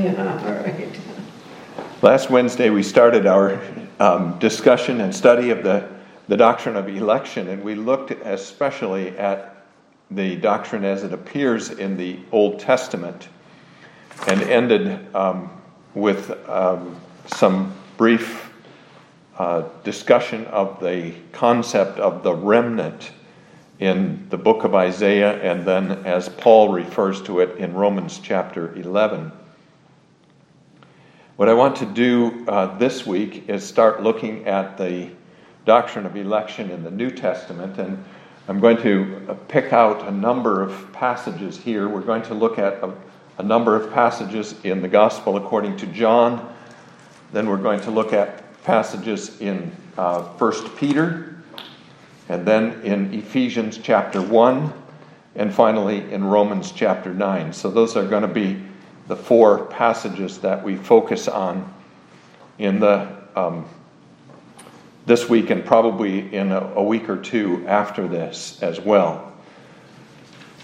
Yeah, all right. Last Wednesday, we started our um, discussion and study of the, the doctrine of election, and we looked especially at the doctrine as it appears in the Old Testament and ended um, with um, some brief uh, discussion of the concept of the remnant in the book of Isaiah, and then as Paul refers to it in Romans chapter 11. What I want to do uh, this week is start looking at the doctrine of election in the New Testament, and I'm going to uh, pick out a number of passages here. We're going to look at a, a number of passages in the Gospel according to John. Then we're going to look at passages in uh, 1 Peter, and then in Ephesians chapter 1, and finally in Romans chapter 9. So those are going to be the four passages that we focus on in the um, this week and probably in a, a week or two after this as well.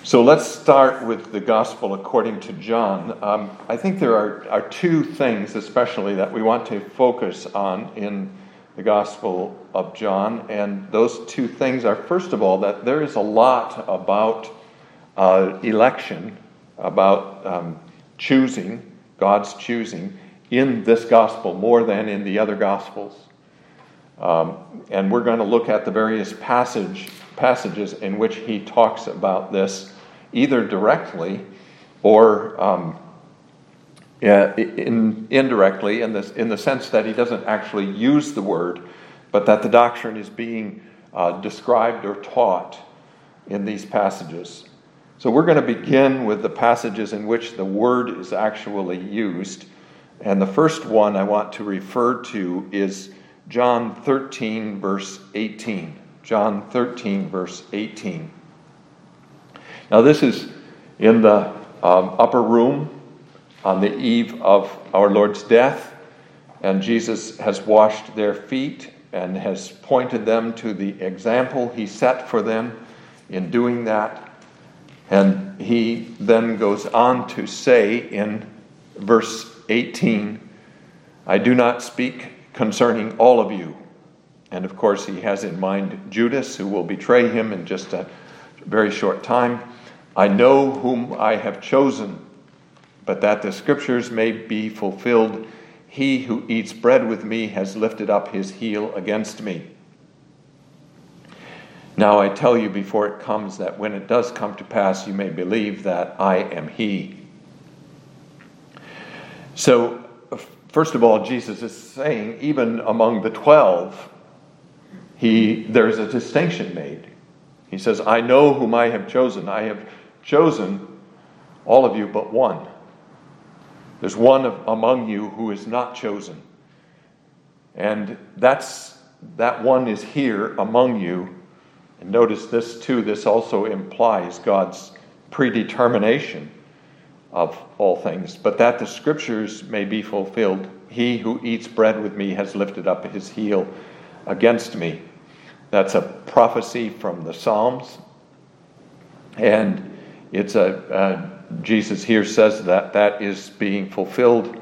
So let's start with the gospel according to John. Um, I think there are, are two things, especially, that we want to focus on in the Gospel of John. And those two things are, first of all, that there is a lot about uh, election, about um, choosing, God's choosing, in this Gospel more than in the other Gospels. Um, and we're going to look at the various passage, passages in which he talks about this, either directly or um, in, indirectly in, this, in the sense that he doesn't actually use the word, but that the doctrine is being uh, described or taught in these passages. So we're going to begin with the passages in which the word is actually used. And the first one I want to refer to is John 13, verse 18. John 13, verse 18. Now, this is in the um, upper room on the eve of our Lord's death, and Jesus has washed their feet and has pointed them to the example he set for them in doing that. And he then goes on to say in verse 18, I do not speak concerning all of you. And of course, he has in mind Judas, who will betray him in just a very short time. I know whom I have chosen but that the scriptures may be fulfilled. He who eats bread with me has lifted up his heel against me. Now I tell you before it comes that when it does come to pass, you may believe that I am he. So, first of all, Jesus is saying, even among the twelve, he, there's a distinction made. He says, I know whom I have chosen. I have chosen all of you but one. There's one among you who is not chosen. And that's that one is here among you. And notice this too, this also implies God's predetermination of all things, but that the scriptures may be fulfilled. He who eats bread with me has lifted up his heel against me. That's a prophecy from the Psalms. And it's a, a Jesus here says that that is being fulfilled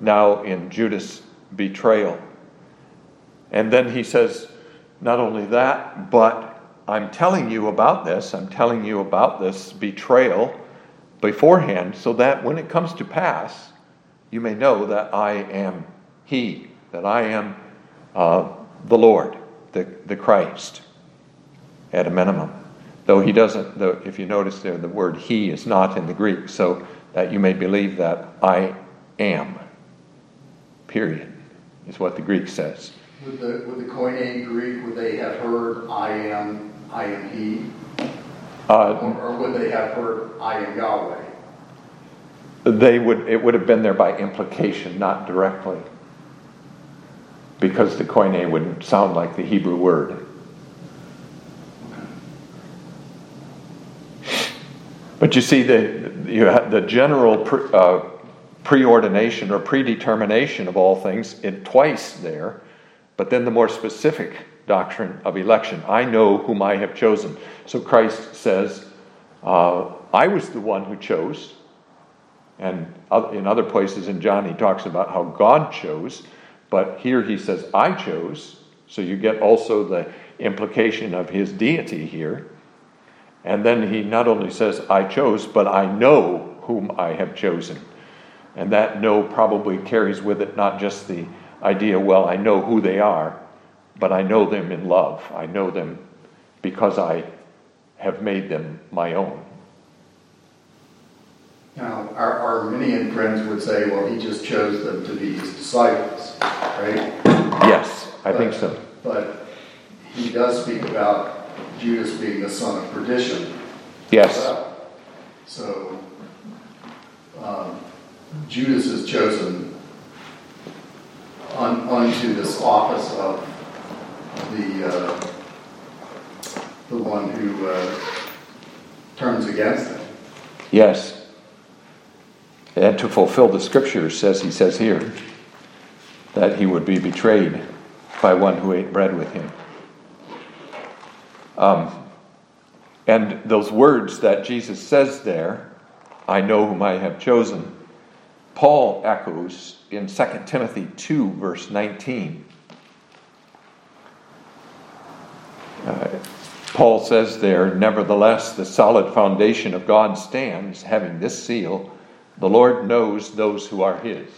now in Judas' betrayal. And then he says, not only that, but I'm telling you about this, I'm telling you about this betrayal beforehand, so that when it comes to pass, you may know that I am He, that I am uh, the Lord, the, the Christ, at a minimum. Though he doesn't, though if you notice there, the word he is not in the Greek, so that you may believe that I am. Period, is what the Greek says. With the, with the Koine Greek, would they have heard I am, I am he? Uh, or, or would they have heard I am Yahweh? They would, it would have been there by implication, not directly. Because the Koine wouldn't sound like the Hebrew word. But you see, the, you the general pre, uh, preordination or predetermination of all things in twice there, but then the more specific doctrine of election. I know whom I have chosen. So Christ says, uh, I was the one who chose. And in other places in John, he talks about how God chose, but here he says, I chose. So you get also the implication of his deity here. And then he not only says, I chose, but I know whom I have chosen. And that know probably carries with it not just the idea, well, I know who they are, but I know them in love. I know them because I have made them my own. Now, our Arminian friends would say, well, he just chose them to be his disciples, right? Yes, I but, think so. But he does speak about Judas being the son of perdition. Yes. So, um, Judas is chosen on, onto this office of the uh, the one who uh, turns against him. Yes. And to fulfill the scriptures, says he says here, that he would be betrayed by one who ate bread with him. Um, and those words that Jesus says there, I know whom I have chosen, Paul echoes in 2 Timothy 2, verse 19. Paul says there, Nevertheless, the solid foundation of God stands, having this seal the Lord knows those who are his.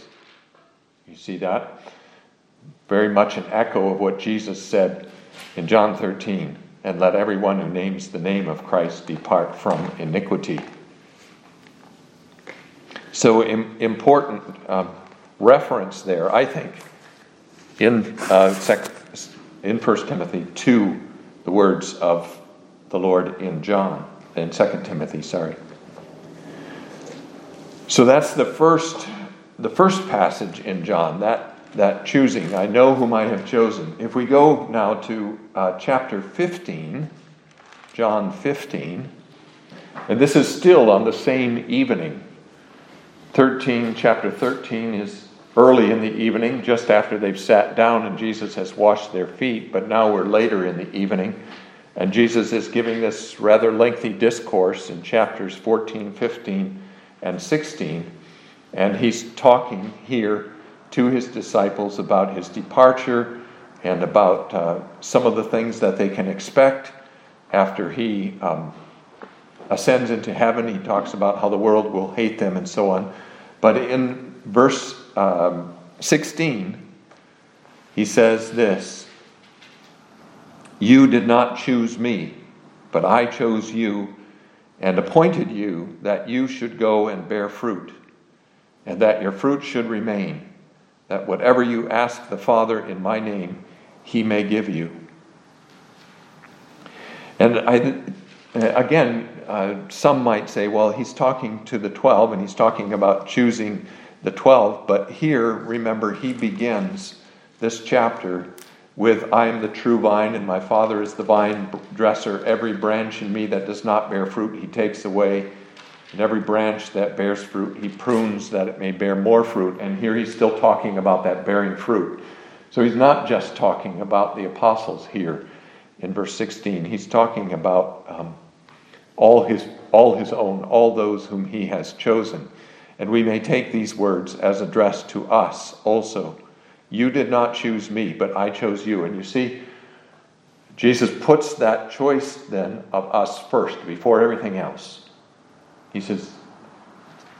You see that? Very much an echo of what Jesus said in John 13 and let everyone who names the name of Christ depart from iniquity. So, Im- important um, reference there, I think, in, uh, sec- in 1 Timothy 2 the words of the Lord in John, in 2 Timothy, sorry. So that's the first the first passage in John, that that choosing. I know whom I have chosen. If we go now to uh, chapter 15, John 15, and this is still on the same evening. 13, chapter 13 is early in the evening, just after they've sat down and Jesus has washed their feet, but now we're later in the evening. And Jesus is giving this rather lengthy discourse in chapters 14, 15, and 16. And he's talking here to his disciples about his departure and about uh, some of the things that they can expect after he um, ascends into heaven. He talks about how the world will hate them and so on. But in verse um, 16, he says this You did not choose me, but I chose you and appointed you that you should go and bear fruit, and that your fruit should remain, that whatever you ask the Father in my name, he may give you. And I, again, uh, some might say, well, he's talking to the 12 and he's talking about choosing the 12, but here, remember, he begins this chapter with I am the true vine, and my Father is the vine dresser. Every branch in me that does not bear fruit, he takes away. And every branch that bears fruit, he prunes that it may bear more fruit. And here he's still talking about that bearing fruit. So he's not just talking about the apostles here in verse 16. He's talking about um, all, his, all his own, all those whom he has chosen. And we may take these words as addressed to us also. You did not choose me, but I chose you. And you see, Jesus puts that choice then of us first before everything else. He says,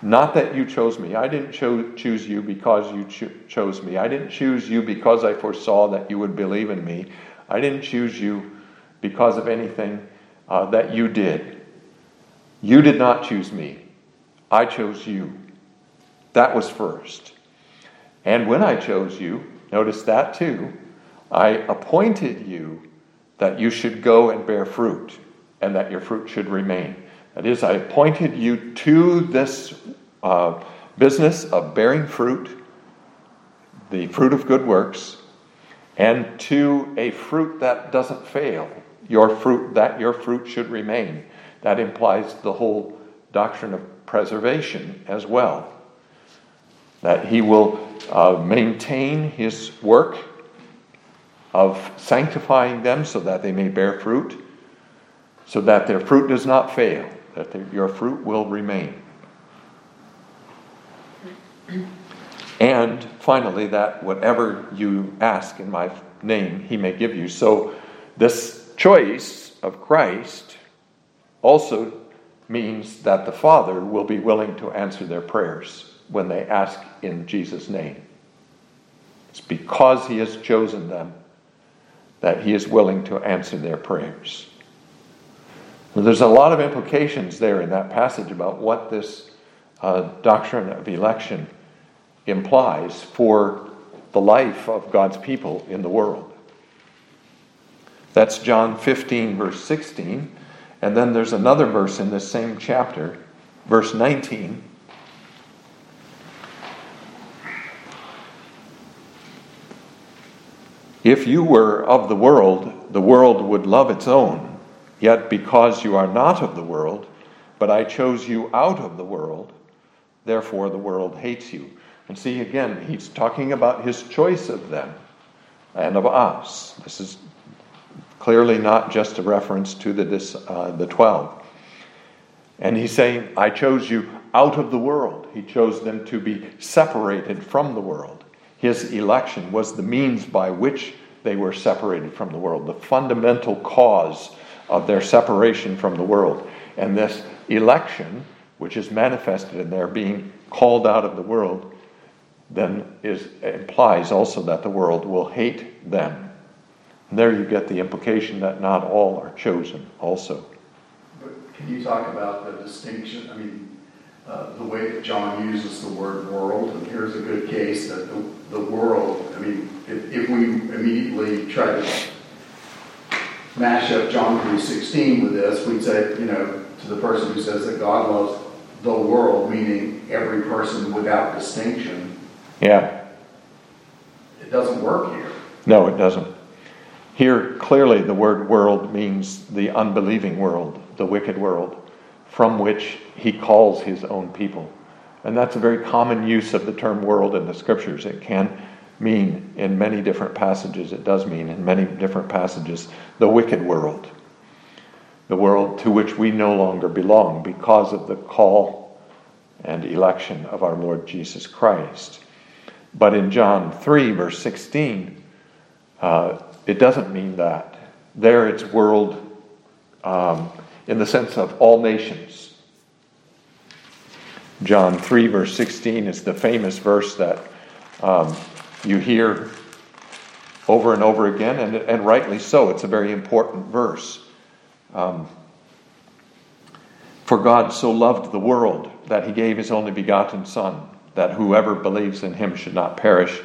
Not that you chose me. I didn't cho- choose you because you cho- chose me. I didn't choose you because I foresaw that you would believe in me. I didn't choose you because of anything uh, that you did. You did not choose me. I chose you. That was first. And when I chose you, notice that too, I appointed you that you should go and bear fruit, and that your fruit should remain. That is, I appointed you to this uh, business of bearing fruit, the fruit of good works, and to a fruit that doesn't fail. Your fruit, that your fruit should remain. That implies the whole doctrine of preservation as well that he will uh, maintain his work of sanctifying them so that they may bear fruit, so that their fruit does not fail, that their, your fruit will remain. And finally, that whatever you ask in my name, he may give you. So, this choice of Christ also means that the Father will be willing to answer their prayers when they ask in Jesus' name. It's because he has chosen them that he is willing to answer their prayers. Well, there's a lot of implications there in that passage about what this uh, doctrine of election implies for the life of God's people in the world. That's John 15, verse 16. And then there's another verse in this same chapter, verse 19. If you were of the world, the world would love its own. Yet because you are not of the world, but I chose you out of the world, therefore the world hates you. And see, again, he's talking about his choice of them and of us. This is clearly not just a reference to the, this, uh, the 12. And he's saying, I chose you out of the world. He chose them to be separated from the world. His election was the means by which they were separated from the world, the fundamental cause of their separation from the world. And this election, which is manifested in their being called out of the world, then is, implies also that the world will hate them. And there you get the implication that not all are chosen also. But can you talk about the distinction? I mean, uh, the way that John uses the word world, and here's a good case that the, the world, I mean, if, if we immediately try to mash up John 3.16 with this, we'd say, you know, to the person who says that God loves the world, meaning every person without distinction. Yeah. It doesn't work here. No, it doesn't. Here, clearly, the word world means the unbelieving world, the wicked world, from which he calls his own people. And that's a very common use of the term world in the scriptures. It can mean in many different passages, it does mean in many different passages, the wicked world, the world to which we no longer belong because of the call and election of our Lord Jesus Christ. But in John 3, verse 16, uh, it doesn't mean that. There it's world um, in the sense of all nations. John 3, verse 16 is the famous verse that um, you hear over and over again, and, and rightly so. It's a very important verse. Um, For God so loved the world that he gave his only begotten Son, that whoever believes in him should not perish,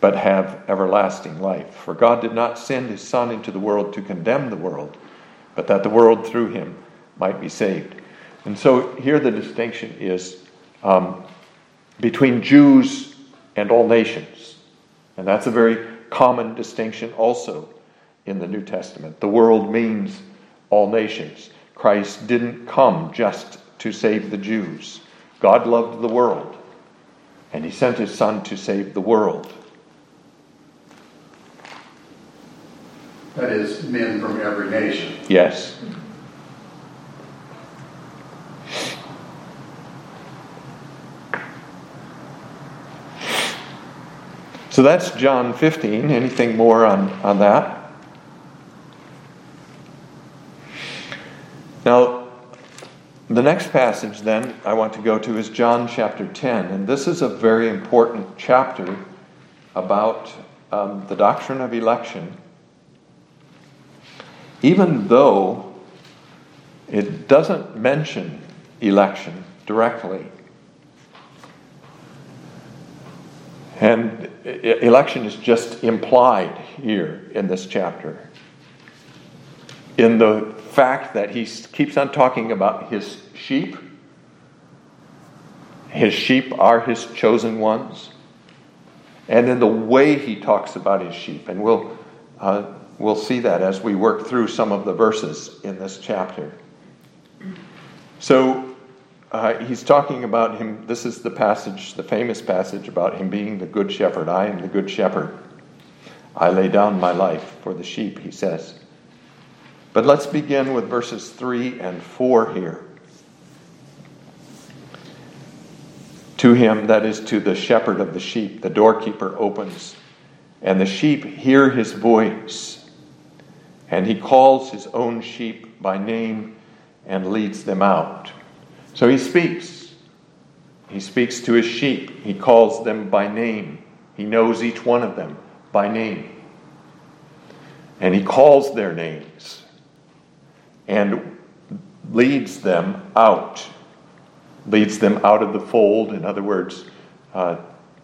but have everlasting life. For God did not send his Son into the world to condemn the world, but that the world through him might be saved. And so here the distinction is um, between Jews and all nations. And that's a very common distinction also in the New Testament. The world means all nations. Christ didn't come just to save the Jews. God loved the world, and he sent his Son to save the world. That is, men from every nation. Yes. So that's John 15. Anything more on, on that? Now, the next passage then I want to go to is John chapter 10. And this is a very important chapter about um, the doctrine of election. Even though it doesn't mention election directly, And election is just implied here in this chapter. In the fact that he keeps on talking about his sheep, his sheep are his chosen ones, and in the way he talks about his sheep. And we'll, uh, we'll see that as we work through some of the verses in this chapter. So, uh, he's talking about him. This is the passage, the famous passage about him being the good shepherd. I am the good shepherd. I lay down my life for the sheep, he says. But let's begin with verses 3 and 4 here. To him, that is to the shepherd of the sheep, the doorkeeper opens, and the sheep hear his voice. And he calls his own sheep by name and leads them out. So he speaks. He speaks to his sheep. He calls them by name. He knows each one of them by name. And he calls their names and leads them out. Leads them out of the fold, in other words, uh,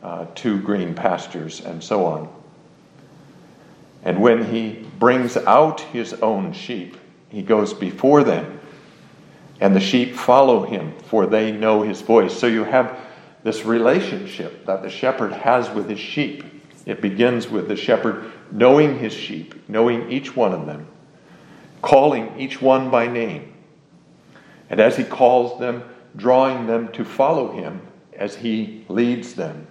uh, to green pastures and so on. And when he brings out his own sheep, he goes before them, and the sheep follow him, for they know his voice. So you have this relationship that the shepherd has with his sheep. It begins with the shepherd knowing his sheep, knowing each one of them, calling each one by name. And as he calls them, drawing them to follow him as he leads them.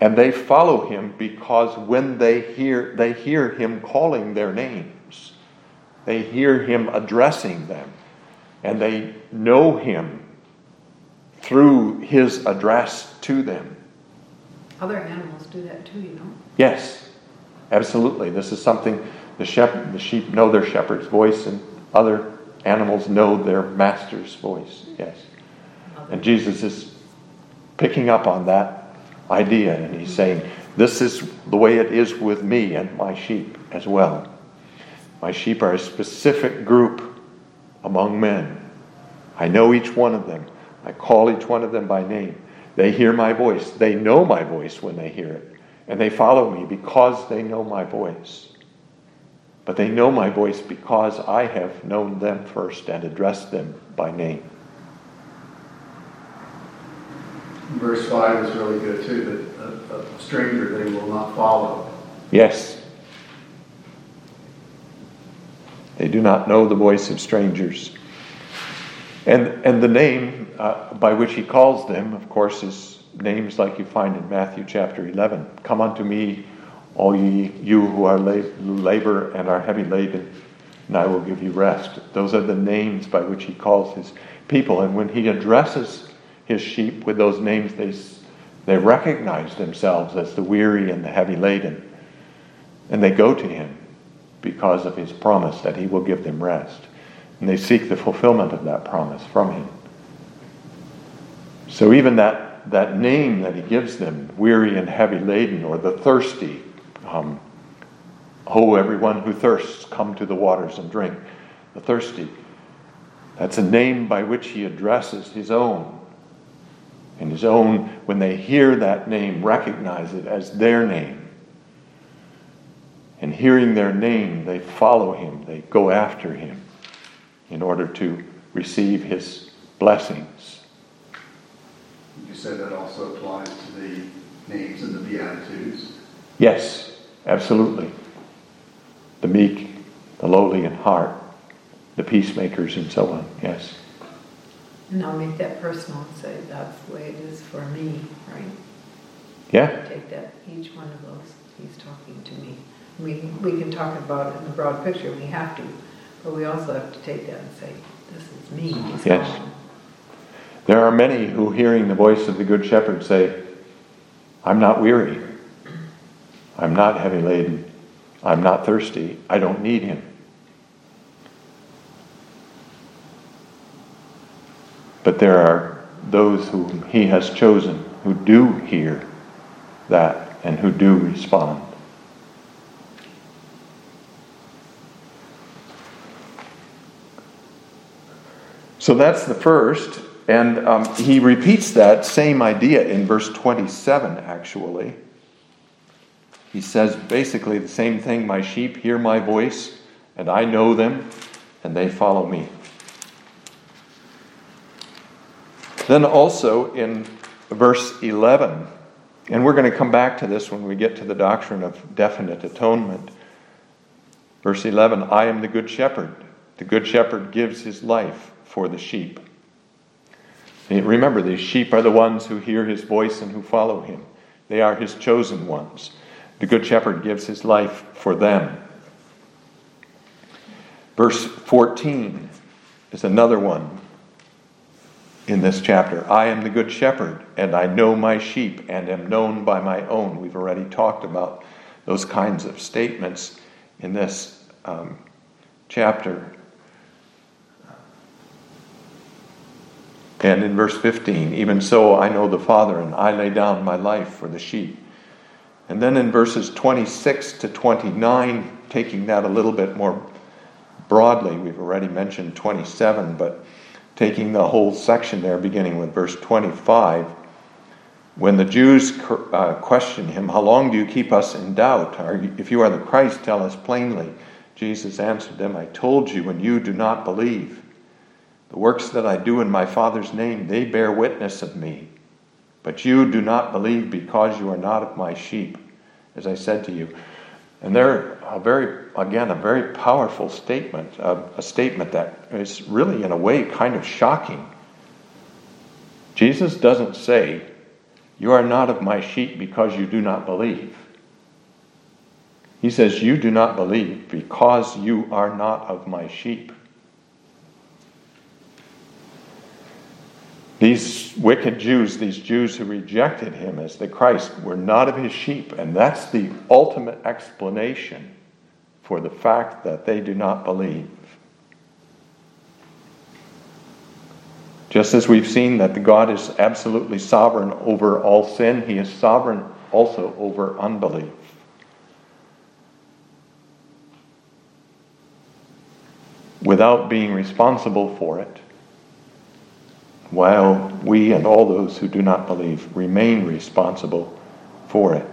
And they follow him because when they hear, they hear him calling their names. They hear him addressing them. And they know him through his address to them. Other animals do that too, you know? Yes, absolutely. This is something the, shepherd, the sheep know their shepherd's voice, and other animals know their master's voice. Yes. And Jesus is picking up on that idea, and he's saying, This is the way it is with me and my sheep as well. My sheep are a specific group among men. I know each one of them. I call each one of them by name. They hear my voice. They know my voice when they hear it. And they follow me because they know my voice. But they know my voice because I have known them first and addressed them by name. Verse 5 is really good too, that a, a stranger they will not follow. Yes. They do not know the voice of strangers. And, and the name uh, by which he calls them, of course, is names like you find in Matthew chapter 11. Come unto me, all ye you who are labor and are heavy laden, and I will give you rest. Those are the names by which he calls his people. And when he addresses his sheep with those names, they, they recognize themselves as the weary and the heavy laden. And they go to him because of his promise that he will give them rest. And they seek the fulfillment of that promise from him. So even that, that name that he gives them, weary and heavy laden, or the thirsty, um, oh, everyone who thirsts, come to the waters and drink. The thirsty. That's a name by which he addresses his own and his own, when they hear that name, recognize it as their name. And hearing their name, they follow him, they go after him in order to receive his blessings. You said that also applies to the names in the Beatitudes? Yes, absolutely. The meek, the lowly in heart, the peacemakers, and so on. Yes. And I'll make that personal and say, that's the way it is for me, right? Yeah. Take that, each one of those, he's talking to me. We, we can talk about it in the broad picture, we have to, but we also have to take that and say, this is me, he's yes. calling. There are many who, hearing the voice of the Good Shepherd, say, I'm not weary, I'm not heavy laden, I'm not thirsty, I don't need him. But there are those whom he has chosen who do hear that and who do respond. So that's the first. And um, he repeats that same idea in verse 27, actually. He says basically the same thing My sheep hear my voice, and I know them, and they follow me. Then also in verse 11, and we're going to come back to this when we get to the doctrine of definite atonement. Verse 11 I am the good shepherd. The good shepherd gives his life for the sheep. And remember, these sheep are the ones who hear his voice and who follow him, they are his chosen ones. The good shepherd gives his life for them. Verse 14 is another one in this chapter. I am the good shepherd, and I know my sheep, and am known by my own. We've already talked about those kinds of statements in this um, chapter. And in verse 15, even so I know the Father, and I lay down my life for the sheep. And then in verses 26 to 29, taking that a little bit more broadly, we've already mentioned 27, but taking the whole section there, beginning with verse 25, when the Jews uh, question him, How long do you keep us in doubt? You, if you are the Christ, tell us plainly. Jesus answered them, I told you, and you do not believe. The works that I do in my Father's name, they bear witness of me. But you do not believe because you are not of my sheep, as I said to you. And they're a very, again, a very powerful statement, a, a statement that is really, in a way, kind of shocking. Jesus doesn't say, You are not of my sheep because you do not believe. He says, You do not believe because you are not of my sheep. These wicked Jews, these Jews who rejected him as the Christ, were not of his sheep. And that's the ultimate explanation for the fact that they do not believe. Just as we've seen that God is absolutely sovereign over all sin, he is sovereign also over unbelief. Without being responsible for it while we and all those who do not believe remain responsible for it.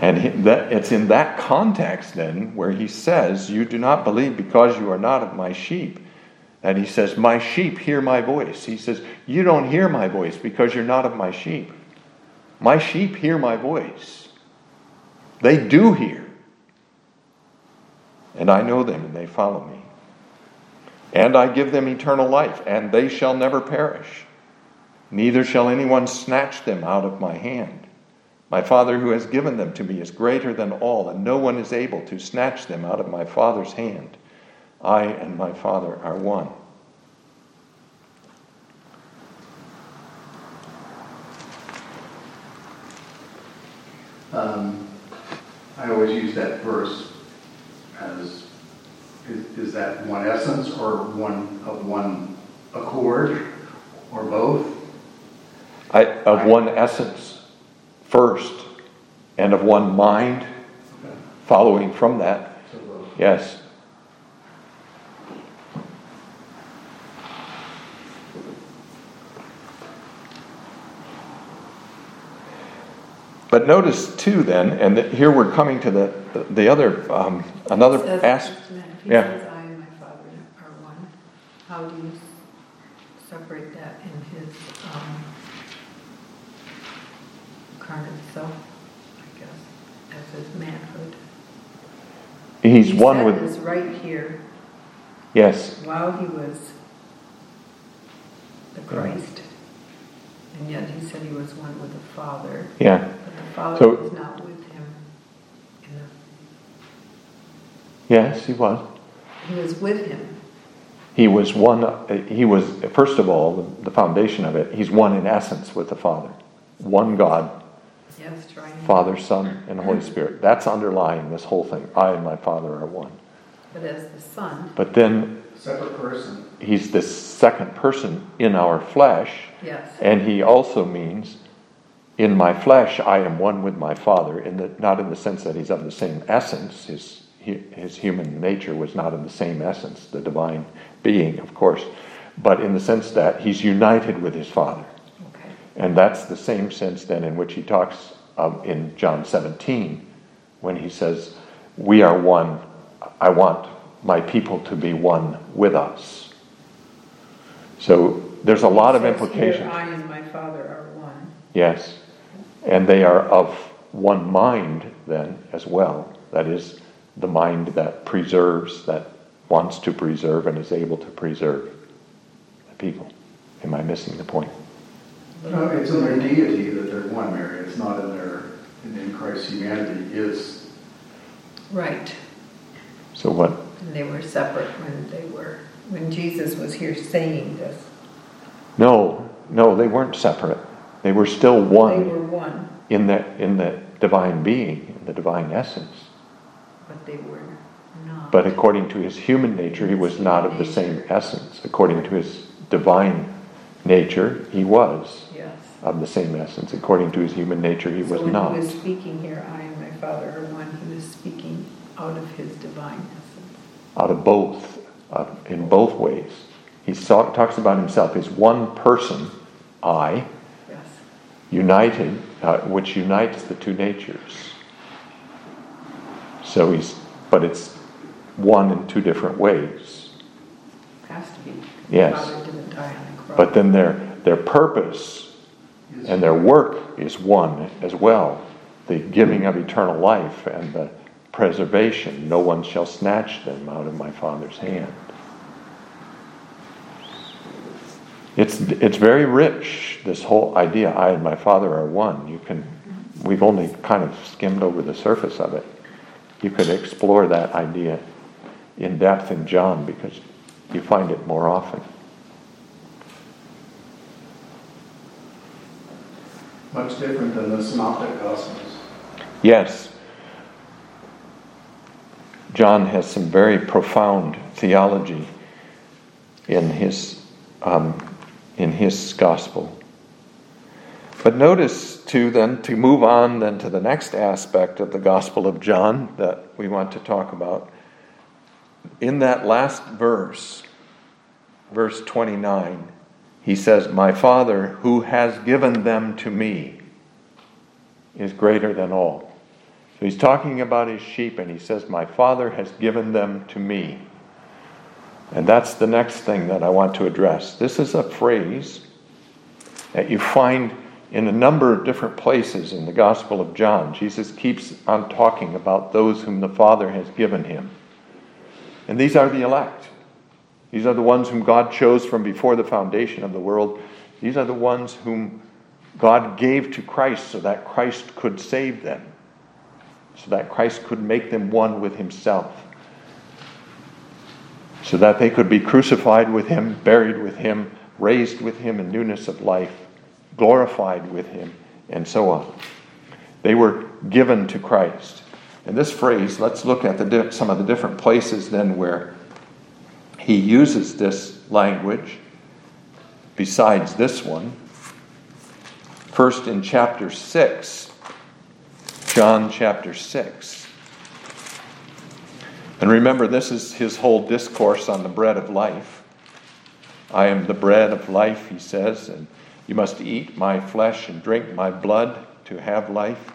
And it's in that context then where he says, You do not believe because you are not of my sheep. And he says, My sheep hear my voice. He says, You don't hear my voice because you're not of my sheep. My sheep hear my voice. They do hear. And I know them and they follow me. And I give them eternal life, and they shall never perish. Neither shall anyone snatch them out of my hand. My Father who has given them to me is greater than all, and no one is able to snatch them out of my Father's hand. I and my Father are one. Um, I always use that verse as is, is that one essence or one of one accord or both? I, of one essence first and of one mind okay. following from that. So yes. But notice too, then, and here we're coming to the the other um, another aspect. He yeah. says, I and my Father are one. How do you separate that in his um, incarnate self, I guess, as his manhood? He's he one with. This right here. Yes. While he was the Christ, and yet he said he was one with the Father. Yeah. But the Father so, was not with him. Yes, he was. He was with him. He was one, he was, first of all, the foundation of it, he's one in essence with the Father. One God. Yes, trying. Father, Son, and Holy Spirit. That's underlying this whole thing. I and my Father are one. But as the Son. But then. Separate person. He's the second person in our flesh. Yes. And he also means, in my flesh, I am one with my Father, in the, not in the sense that he's of the same essence, his his human nature was not in the same essence, the divine being, of course, but in the sense that he's united with his Father. Okay. And that's the same sense then in which he talks um, in John 17 when he says, We are one. I want my people to be one with us. So there's a lot of implications. I and my Father are one. Yes. And they are of one mind then as well. That is, the mind that preserves, that wants to preserve and is able to preserve the people. Am I missing the point? No, it's in their deity that they're one, Mary. It's not in their in Christ's humanity is right. So what? And they were separate when they were when Jesus was here saying this. No, no, they weren't separate. They were still one. They were one. In the, in the divine being, in the divine essence. But they were not. But according to his human nature, he was not of the same essence. According to his divine nature, he was yes. of the same essence. According to his human nature, he was so when not. he was speaking here, I and my Father are one, he was speaking out of his divine essence. Out of both, uh, in both ways. He saw, talks about himself as one person, I, yes. united, uh, which unites the two natures. So he's, but it's one in two different ways. Has to be. Yes. Didn't die on the cross. But then their, their purpose and their work is one as well the giving of eternal life and the preservation. No one shall snatch them out of my Father's hand. It's, it's very rich, this whole idea, I and my Father are one. You can, we've only kind of skimmed over the surface of it. You could explore that idea in depth in John because you find it more often. Much different than the Synoptic Gospels. Yes. John has some very profound theology in his, um, in his gospel. But notice, too, then, to move on then to the next aspect of the Gospel of John that we want to talk about. In that last verse, verse 29, he says, My Father, who has given them to me, is greater than all. So he's talking about his sheep, and he says, My Father has given them to me. And that's the next thing that I want to address. This is a phrase that you find in a number of different places in the Gospel of John. Jesus keeps on talking about those whom the Father has given him. And these are the elect. These are the ones whom God chose from before the foundation of the world. These are the ones whom God gave to Christ so that Christ could save them, so that Christ could make them one with Himself, so that they could be crucified with Him, buried with Him, raised with Him in newness of life, glorified with Him, and so on. They were given to Christ. And this phrase, let's look at the, some of the different places then where he uses this language besides this one. First in chapter 6, John chapter 6. And remember, this is his whole discourse on the bread of life. I am the bread of life, he says, and you must eat my flesh and drink my blood to have life.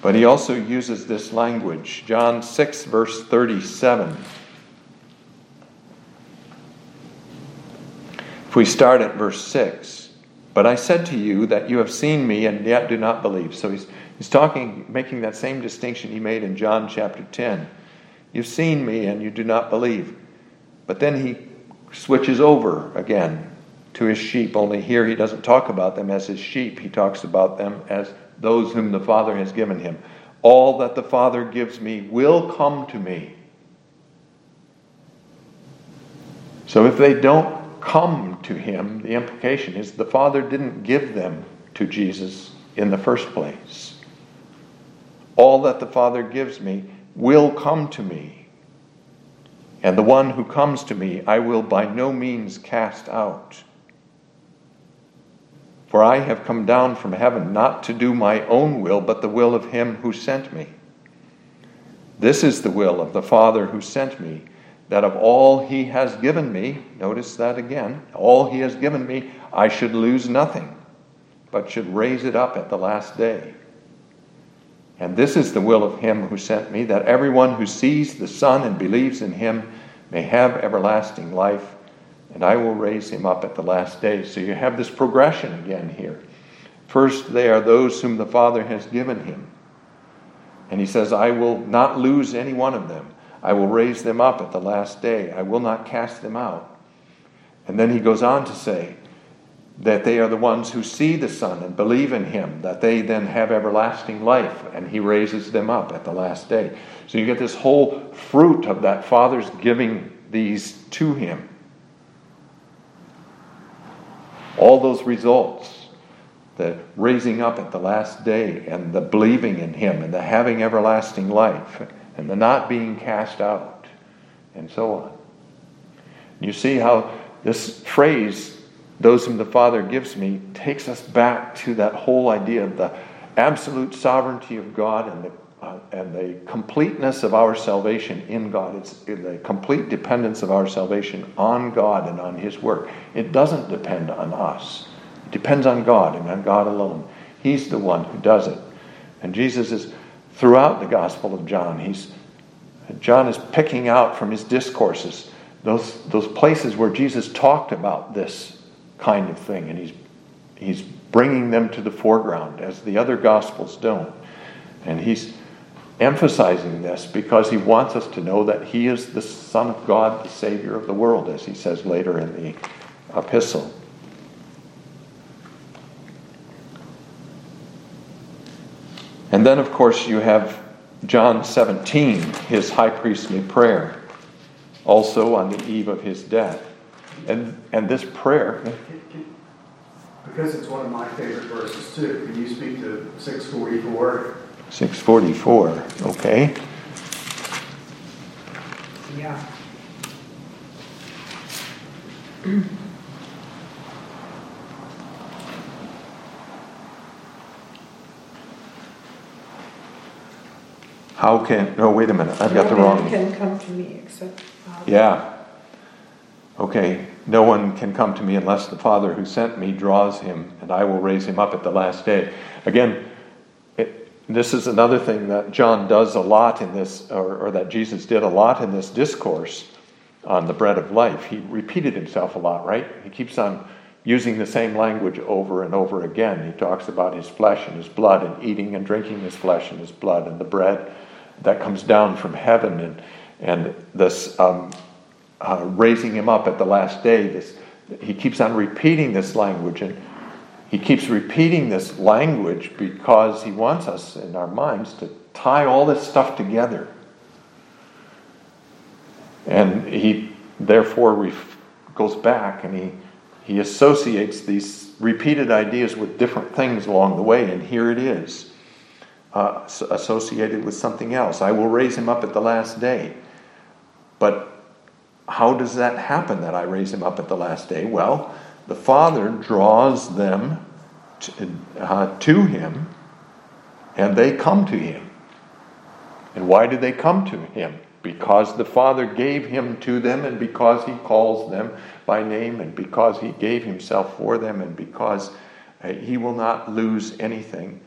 But he also uses this language, John 6, verse 37. If we start at verse 6, but I said to you that you have seen me and yet do not believe. So he's, he's talking, making that same distinction he made in John chapter 10. You've seen me and you do not believe. But then he switches over again to his sheep, only here he doesn't talk about them as his sheep, he talks about them as those whom the Father has given him. All that the Father gives me will come to me. So if they don't come to him, the implication is the Father didn't give them to Jesus in the first place. All that the Father gives me will come to me. And the one who comes to me, I will by no means cast out. For I have come down from heaven not to do my own will, but the will of him who sent me. This is the will of the Father who sent me, that of all he has given me, notice that again, all he has given me, I should lose nothing, but should raise it up at the last day. And this is the will of him who sent me, that everyone who sees the Son and believes in him may have everlasting life and I will raise him up at the last day. So you have this progression again here. First, they are those whom the Father has given him. And he says, I will not lose any one of them. I will raise them up at the last day. I will not cast them out. And then he goes on to say that they are the ones who see the Son and believe in him, that they then have everlasting life, and he raises them up at the last day. So you get this whole fruit of that Father's giving these to him. All those results, the raising up at the last day, and the believing in him, and the having everlasting life, and the not being cast out, and so on. You see how this phrase, those whom the Father gives me, takes us back to that whole idea of the absolute sovereignty of God and the uh, and the completeness of our salvation in God. It's the complete dependence of our salvation on God and on His work. It doesn't depend on us, it depends on God and on God alone. He's the one who does it. And Jesus is, throughout the Gospel of John, he's, John is picking out from his discourses those, those places where Jesus talked about this kind of thing, and he's, he's bringing them to the foreground as the other Gospels don't. And he's emphasizing this because he wants us to know that he is the Son of God, the Savior of the world, as he says later in the epistle. And then, of course, you have John 17, his high priestly prayer, also on the eve of his death. And, and this prayer. Because it's one of my favorite verses, too, can you speak to 644? 644, okay. Yeah. How can, no, wait a minute, I've got the wrong. No one can come to me except. Father. Yeah. Okay, no one can come to me unless the Father who sent me draws him, and I will raise him up at the last day. Again, it, this is another thing that John does a lot in this, or, or that Jesus did a lot in this discourse on the bread of life. He repeated himself a lot, right? He keeps on using the same language over and over again. He talks about his flesh and his blood, and eating and drinking his flesh and his blood, and the bread that comes down from heaven, and, and this um, uh, raising him up at the last day. This, he keeps on repeating this language, and he keeps repeating this language because he wants us in our minds to tie all this stuff together. And he therefore ref- goes back and he, he associates these repeated ideas with different things along the way, and here it is. Uh, associated with something else. I will raise him up at the last day. But how does that happen that I raise him up at the last day? Well, the Father draws them to, uh, to him and they come to him. And why do they come to him? Because the Father gave him to them and because he calls them by name and because he gave himself for them and because uh, he will not lose anything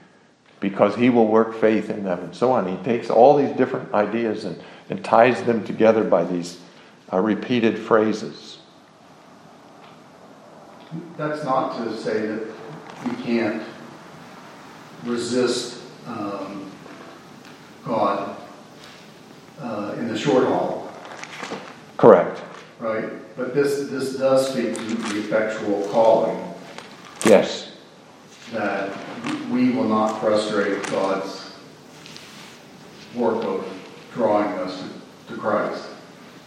because he will work faith in them and so on. He takes all these different ideas and, and ties them together by these uh, repeated phrases. That's not to say that we can't resist um, God uh, in the short haul. Correct. Right? But this, this does speak to the effectual calling. Yes. That we will not frustrate God's work of drawing us to, to Christ.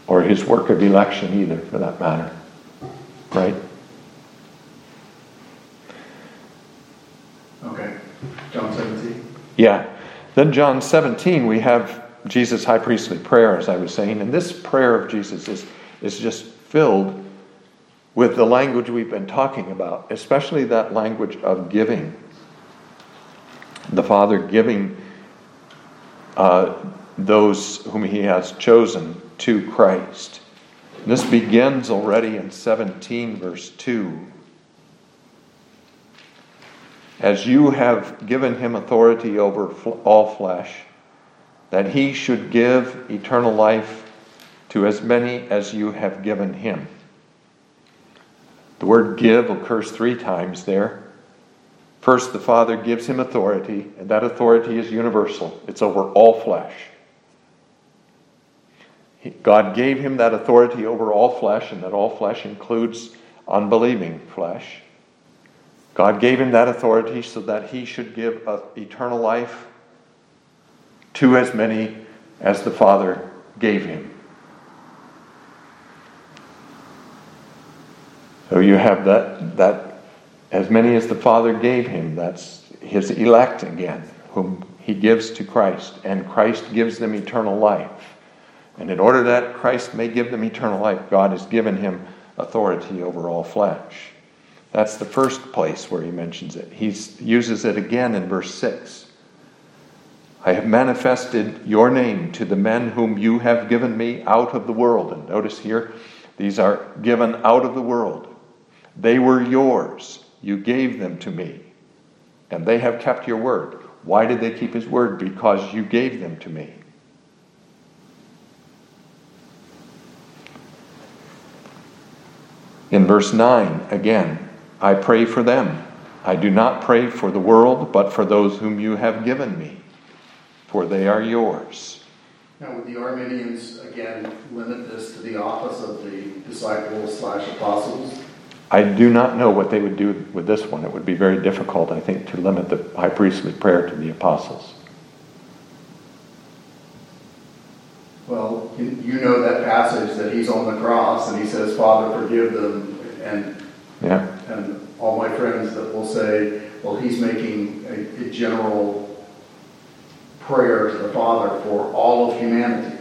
Or his work of election, either, for that matter. Right? Okay. John 17? Yeah. Then, John 17, we have Jesus' high priestly prayer, as I was saying. And this prayer of Jesus is, is just filled with the language we've been talking about, especially that language of giving. The Father giving uh, those whom He has chosen to Christ. This begins already in 17, verse 2. As you have given him authority over all flesh, that he should give eternal life to as many as you have given him. The word give occurs three times there. First, the Father gives him authority, and that authority is universal, it's over all flesh. God gave him that authority over all flesh, and that all flesh includes unbelieving flesh. God gave him that authority so that he should give eternal life to as many as the Father gave him. So you have that, that as many as the Father gave him, that's his elect again, whom he gives to Christ, and Christ gives them eternal life. And in order that Christ may give them eternal life, God has given him authority over all flesh. That's the first place where he mentions it. He uses it again in verse 6. I have manifested your name to the men whom you have given me out of the world. And notice here, these are given out of the world. They were yours. You gave them to me. And they have kept your word. Why did they keep his word? Because you gave them to me. In verse 9, again, I pray for them. I do not pray for the world, but for those whom you have given me, for they are yours. Now, would the Arminians again limit this to the office of the disciples slash apostles? I do not know what they would do with this one. It would be very difficult, I think, to limit the high priestly prayer to the apostles. Well, you know that passage that he's on the cross and he says, Father, forgive them. And, yeah. and all my friends that will say, well, he's making a, a general prayer to the Father for all of humanity.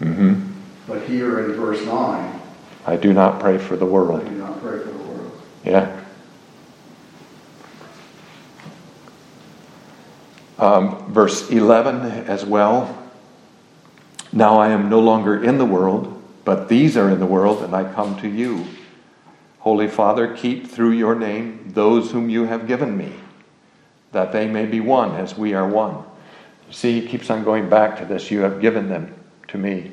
Mm-hmm. But here in verse 9, I do not pray for the world. I do not pray for the world. Yeah. Um, verse 11 as well. Now I am no longer in the world, but these are in the world, and I come to you. Holy Father, keep through your name those whom you have given me, that they may be one as we are one. See, he keeps on going back to this. You have given them to me.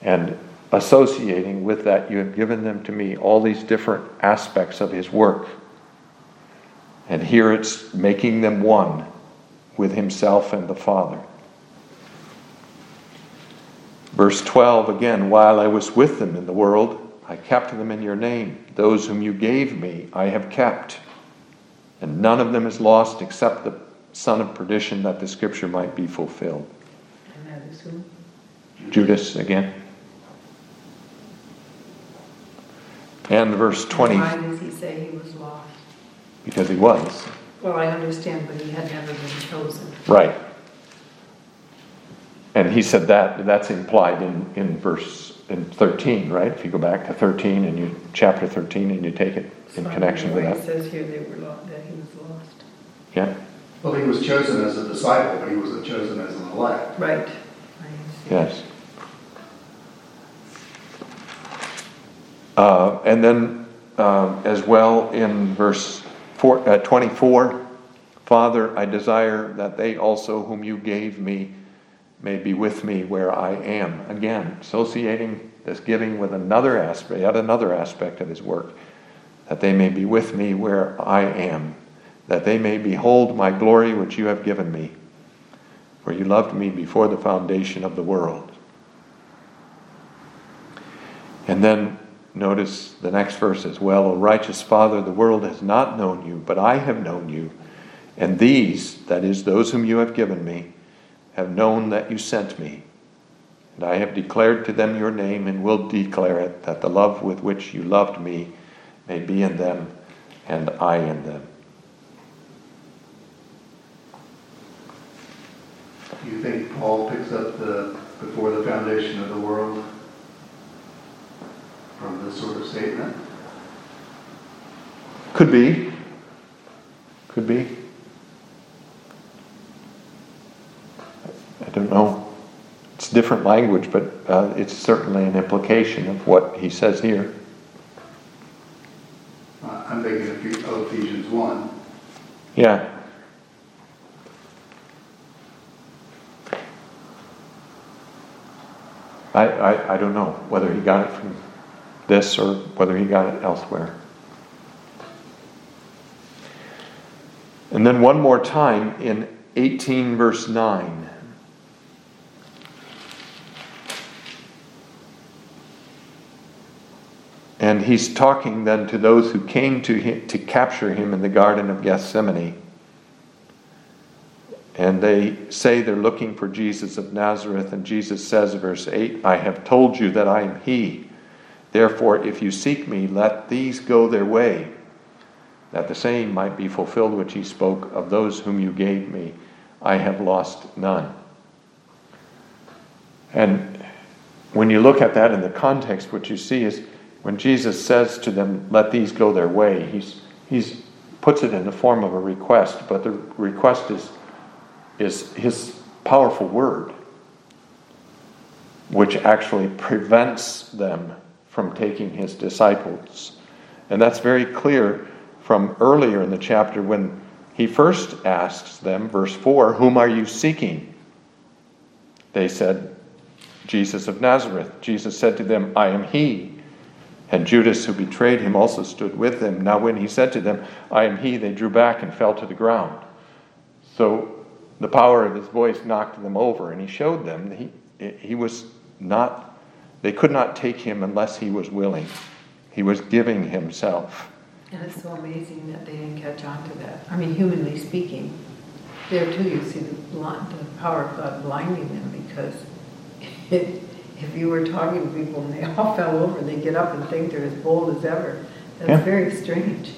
And associating with that, you have given them to me all these different aspects of his work. And here it's making them one with himself and the Father. Verse 12 again, while I was with them in the world, I kept them in your name. Those whom you gave me, I have kept. And none of them is lost except the son of perdition, that the scripture might be fulfilled. And that is who? Judas again. And verse 20. Why does he say he was lost? Because he was. Well, I understand, but he had never been chosen. Right. And he said that that's implied in, in verse in 13, right? If you go back to 13 and you chapter 13 and you take it in So connection with that. It says here they were lo- that he was lost. Yeah. Well, he was chosen as a disciple, but he wasn't chosen as an elect. Right. Yes. Uh, and then uh, as well in verse four, uh, 24, Father, I desire that they also whom you gave me may be with me where I am. Again, associating this giving with another aspect, yet another aspect of his work, that they may be with me where I am, that they may behold my glory which you have given me, for you loved me before the foundation of the world. And then notice the next verse as well, O righteous Father, the world has not known you, but I have known you, and these, that is, those whom you have given me, have known that you sent me. And I have declared to them your name and will declare it, that the love with which you loved me may be in them and I in them. Do you think Paul picks up the before the foundation of the world from this sort of statement? Could be. Could be. Don't know. It's different language, but uh, it's certainly an implication of what he says here. I'm thinking of Ephesians 1. Yeah. I, I, I don't know whether he got it from this or whether he got it elsewhere. And then one more time in 18, verse 9. And he's talking then to those who came to him, to capture him in the Garden of Gethsemane. And they say they're looking for Jesus of Nazareth, and Jesus says, verse 8, I have told you that I am he. Therefore, if you seek me, let these go their way, that the same might be fulfilled which he spoke of those whom you gave me. I have lost none. And when you look at that in the context, what you see is when Jesus says to them, Let these go their way, he's, he's puts it in the form of a request, but the request is, is his powerful word, which actually prevents them from taking his disciples. And that's very clear from earlier in the chapter when he first asks them, verse 4, Whom are you seeking? They said, Jesus of Nazareth. Jesus said to them, I am he. And Judas, who betrayed him, also stood with them. Now, when he said to them, I am he, they drew back and fell to the ground. So the power of his voice knocked them over, and he showed them he, he was not, they could not take him unless he was willing. He was giving himself. And it's so amazing that they didn't catch on to that. I mean, humanly speaking, there too you see the, the power of God blinding them because it, if you were talking to people and they all fell over, they get up and think they're as bold as ever. That's Yeah. very strange.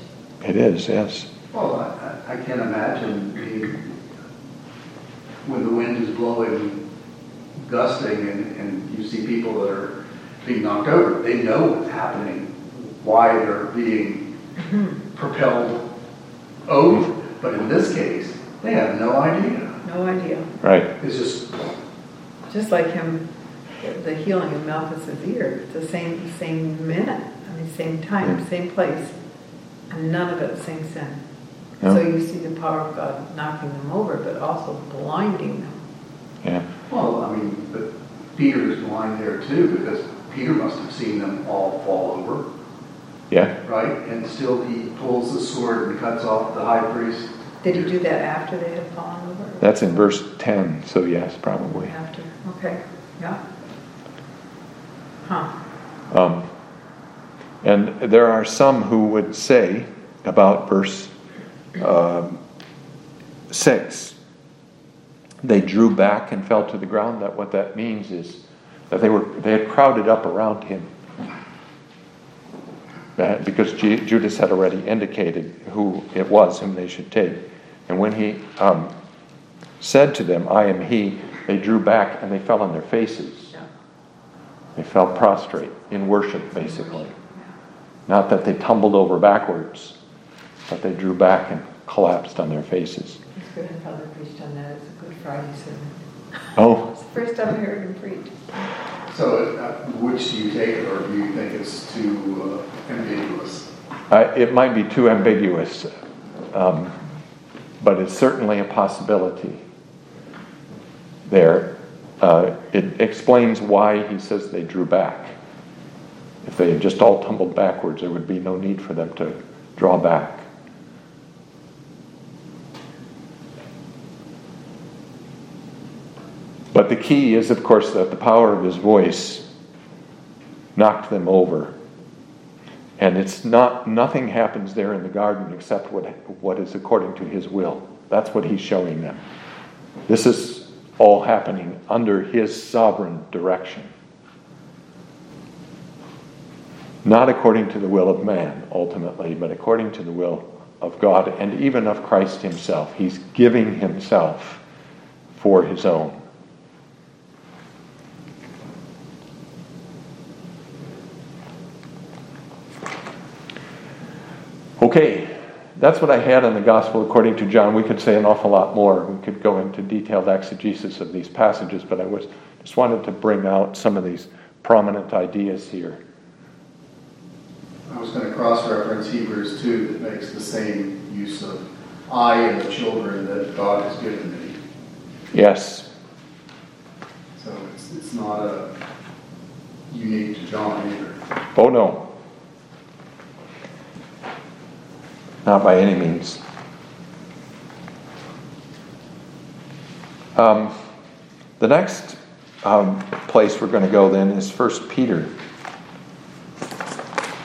It is, yes. Well, I, I I can't imagine being, when the wind is blowing, gusting, and, and you see people that are being knocked over. They know what's happening, why they're being propelled over. But in this case, they have no idea. No idea. Right. It's just, Just like him, the healing of Malchus's ear, it's the same, same minute, I mean, same time, Yeah. same place, and none of it sinks in. No. So you see the power of God knocking them over, but also blinding them. Yeah. well, I mean, but Peter is blind there too, because Peter must have seen them all fall over, Yeah. right? And still he pulls the sword and cuts off the high priest. Did he do that after they had fallen over? That's in verse 10, so yes, probably. After, okay, yeah. Huh, Um, and there are some who would say about verse um, 6 they drew back and fell to the ground. That what that means is that they were they had crowded up around him. That- because Ju- Judas had already indicated who it was whom they should take. And when he um, said to them, I am he, they drew back and they fell on their faces. Yeah. They fell prostrate in worship, basically. Not that they tumbled over backwards, but they drew back and collapsed on their faces. It's good preached on that, it's a Good Friday sermon. Oh, It's the first time I heard him preach. So uh, which do you take or do you think it's too uh, ambiguous? I, it might be too ambiguous, um, but it's certainly a possibility there. Uh, it explains why he says they drew back. If they had just all tumbled backwards, there would be no need for them to draw back. But the key is, of course, that the power of his voice knocked them over. And it's not, nothing happens there in the garden except what, what is according to his will. That's what he's showing them. This is all happening under his sovereign direction. Not according to the will of man, ultimately, but according to the will of God and even of Christ himself. He's giving himself for his own. Okay, that's what I had on the gospel according to John. We could say an awful lot more. We could go into detailed exegesis of these passages, but I was just wanted to bring out some of these prominent ideas here. I was going to cross-reference Hebrews 2 that makes the same use of I and the children that God has given me. Yes, So it's, it's not a unique to John either. oh no. Not by any means. Um, the next um, place we're going to go then is First Peter.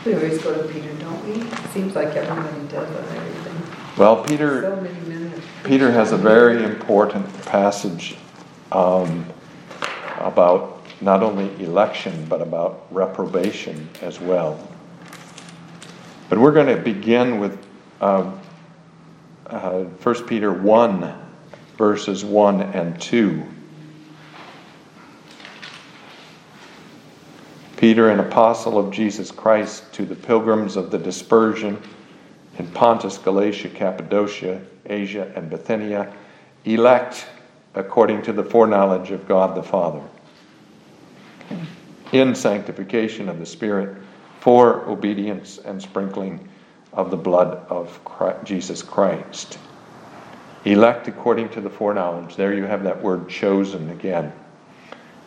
We always go to Peter, don't we? Seems like everybody does on everything. Well, Peter. So Peter has a very important passage um, about not only election, but about reprobation as well. But we're going to begin with uh, uh, 1 Peter 1, verses 1 and 2. Peter, an apostle of Jesus Christ, to the pilgrims of the dispersion in Pontus, Galatia, Cappadocia, Asia, and Bithynia, elect according to the foreknowledge of God the Father, in sanctification of the Spirit, for obedience and sprinkling of the blood of Christ, Jesus Christ. Elect according to the foreknowledge. There you have that word chosen again.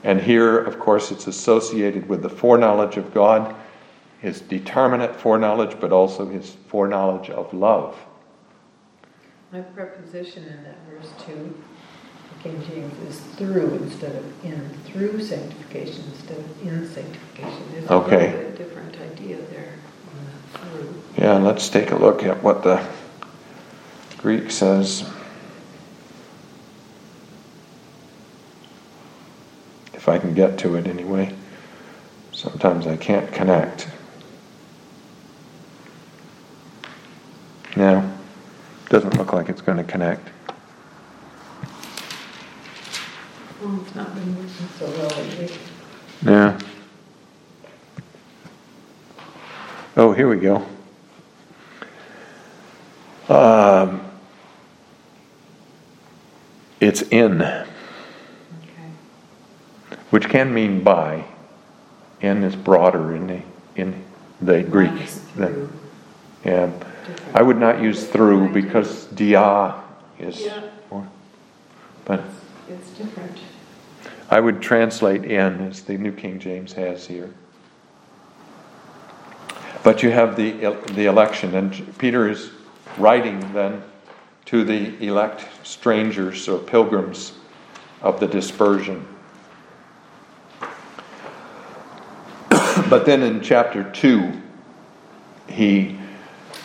And here, of course, it's associated with the foreknowledge of God, his determinate foreknowledge, but also his foreknowledge of love. My preposition in that verse 2, King James, is through instead of in. Through sanctification instead of in sanctification. There's okay. a different idea there Yeah, let's take a look at what the Greek says. if I can get to it anyway. Sometimes I can't connect. No, doesn't look like it's going to connect. Well, it's not been working so well lately. Yeah. Oh, here we go. Um, it's in which can mean by. In is broader in the in the Greek. Than, yeah, I would not use through because dia is yeah. more, but it's different. I would translate in as the New King James has here. But you have the the election, and Peter is writing then to the elect strangers or pilgrims of the dispersion. But then in chapter 2, he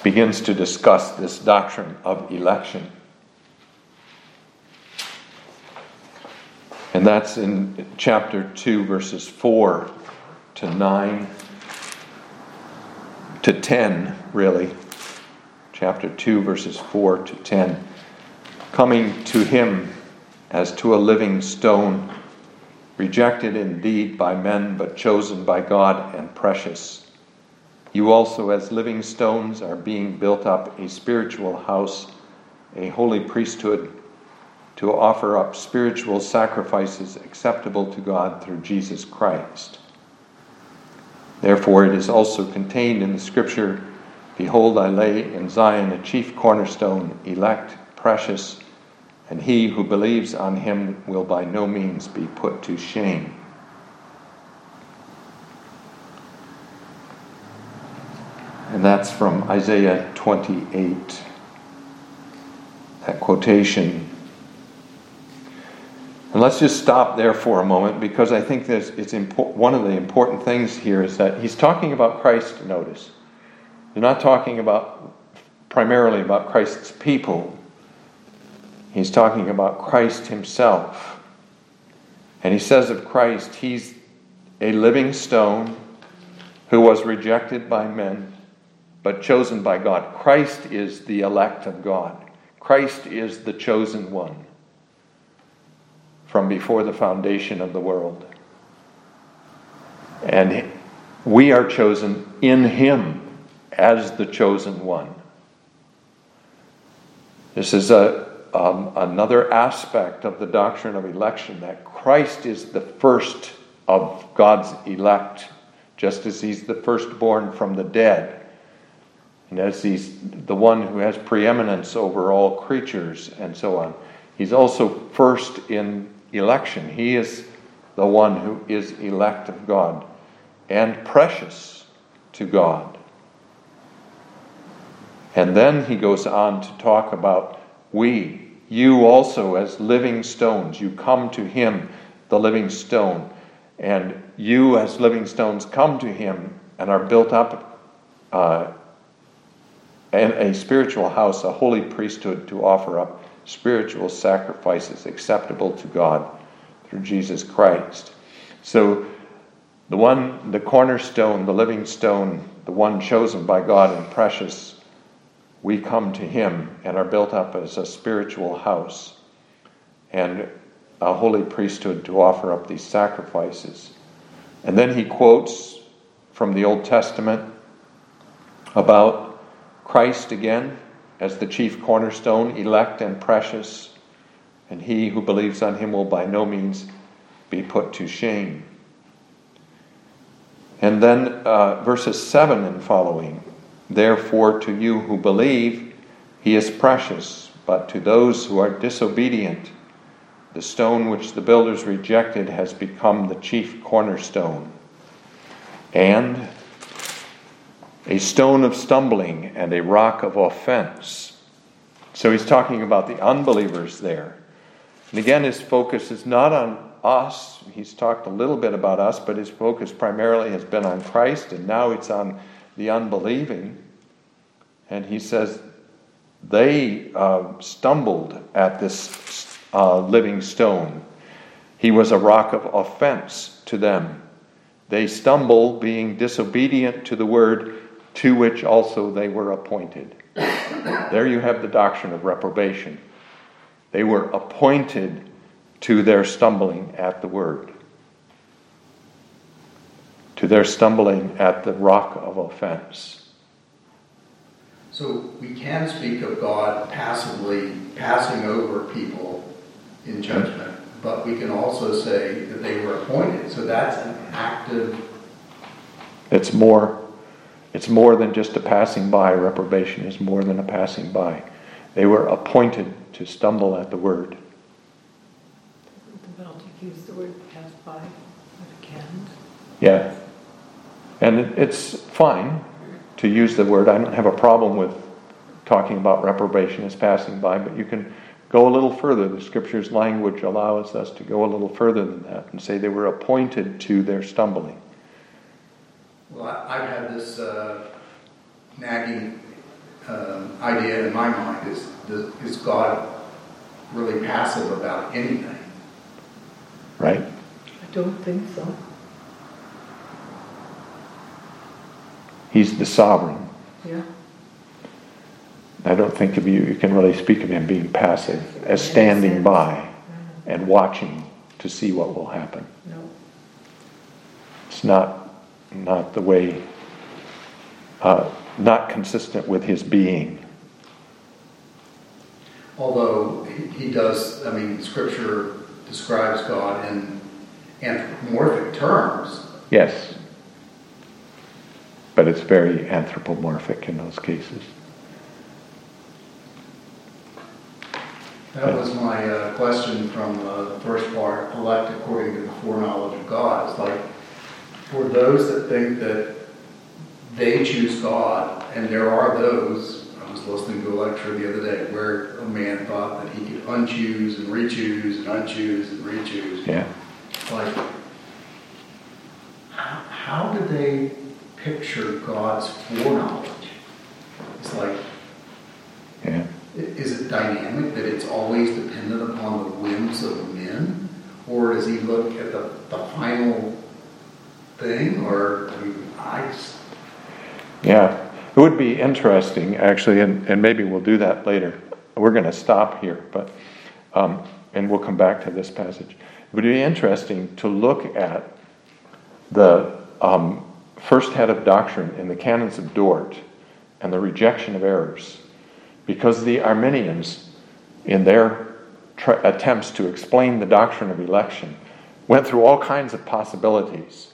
begins to discuss this doctrine of election. And that's in chapter 2, verses 4 to 9 to 10, really. Chapter 2, verses 4 to 10. Coming to him as to a living stone rejected indeed by men, but chosen by God and precious. You also, as living stones, are being built up a spiritual house, a holy priesthood, to offer up spiritual sacrifices acceptable to God through Jesus Christ. Therefore, it is also contained in the Scripture Behold, I lay in Zion a chief cornerstone, elect, precious and he who believes on him will by no means be put to shame. And that's from Isaiah 28, that quotation. And let's just stop there for a moment because I think that it's impor- one of the important things here is that he's talking about Christ, notice. He's not talking about primarily about Christ's people, He's talking about Christ himself. And he says of Christ, he's a living stone who was rejected by men but chosen by God. Christ is the elect of God. Christ is the chosen one from before the foundation of the world. And we are chosen in Him as the chosen one. This is a, um, another aspect of the doctrine of election that Christ is the first of God's elect, just as he's the firstborn from the dead, and as he's the one who has preeminence over all creatures, and so on. He's also first in election. He is the one who is elect of God and precious to God. And then he goes on to talk about we you also, as living stones, you come to him, the living stone. And you, as living stones, come to him and are built up uh, in a spiritual house, a holy priesthood to offer up spiritual sacrifices acceptable to God through Jesus Christ. So the one, the cornerstone, the living stone, the one chosen by God and precious, we come to him and are built up as a spiritual house and a holy priesthood to offer up these sacrifices. And then he quotes from the Old Testament about Christ again as the chief cornerstone, elect and precious, and he who believes on him will by no means be put to shame. And then uh, verses 7 and following Therefore, to you who believe, he is precious, but to those who are disobedient, the stone which the builders rejected has become the chief cornerstone. And a stone of stumbling and a rock of offense. So he's talking about the unbelievers there. And again, his focus is not on us. He's talked a little bit about us, but his focus primarily has been on Christ, and now it's on the unbelieving. And he says they uh, stumbled at this uh, living stone. He was a rock of offense to them. They stumble, being disobedient to the word to which also they were appointed. there you have the doctrine of reprobation. They were appointed to their stumbling at the word, to their stumbling at the rock of offense. So we can speak of God passively passing over people in judgment, but we can also say that they were appointed. So that's an active. It's more. It's more than just a passing by. Reprobation is more than a passing by. They were appointed to stumble at the word. The Belgic used the word pass by cans. Yeah. And it's fine to use the word. I don't have a problem with talking about reprobation as passing by, but you can go a little further. The scripture's language allows us to go a little further than that and say they were appointed to their stumbling. Well, I've had this uh, nagging um, idea in my mind is, is God really passive about anything? Right? I don't think so. He's the sovereign. Yeah. I don't think of you, you can really speak of him being passive, as standing by and watching to see what will happen. No. It's not, not the way, uh, not consistent with his being. Although he does, I mean, Scripture describes God in anthropomorphic terms. Yes. But it's very anthropomorphic in those cases. That was my uh, question from uh, the first part, elect according to the foreknowledge of God. It's like, for those that think that they choose God, and there are those, I was listening to a lecture the other day where a man thought that he could unchoose and rechoose and unchoose and rechoose. Yeah. Like, how, how do they picture God's foreknowledge? It's like, yeah. Is it dynamic that it's always dependent upon the whims of men? Or does he look at the, the final thing? Or, I just... Yeah, it would be interesting, actually, and, and maybe we'll do that later. We're going to stop here, but, um, and we'll come back to this passage. It would be interesting to look at the um, first head of doctrine in the canons of Dort and the rejection of errors because the Arminians, in their tra- attempts to explain the doctrine of election, went through all kinds of possibilities.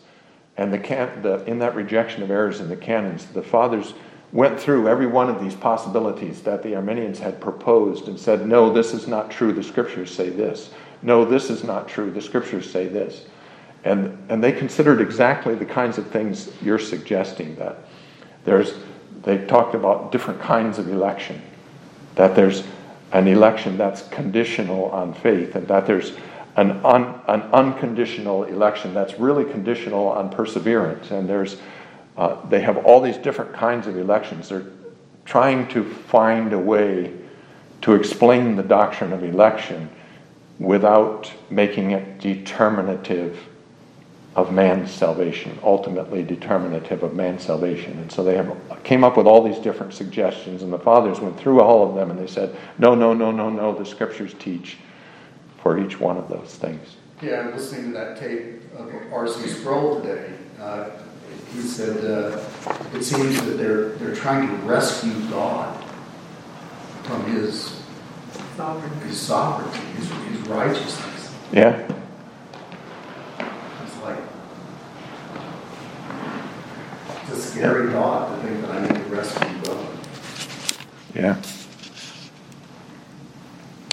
And the can- the, in that rejection of errors in the canons, the fathers went through every one of these possibilities that the Arminians had proposed and said, no, this is not true, the scriptures say this. No, this is not true, the scriptures say this. And, and they considered exactly the kinds of things you're suggesting that there's, they talked about different kinds of election that there's an election that's conditional on faith, and that there's an, un, an unconditional election that's really conditional on perseverance. And there's, uh, they have all these different kinds of elections. They're trying to find a way to explain the doctrine of election without making it determinative of man's salvation, ultimately determinative of man's salvation. And so they have, came up with all these different suggestions, and the fathers went through all of them and they said, no, no, no, no, no, the scriptures teach for each one of those things. Yeah, I'm listening to that tape of R.C. Sproul today. Uh, he said uh, it seems that they're they're trying to rescue God from his Sovereign. his sovereignty, his, his righteousness. Yeah? It's like it's a scary thought to think that I need to rescue God. Yeah.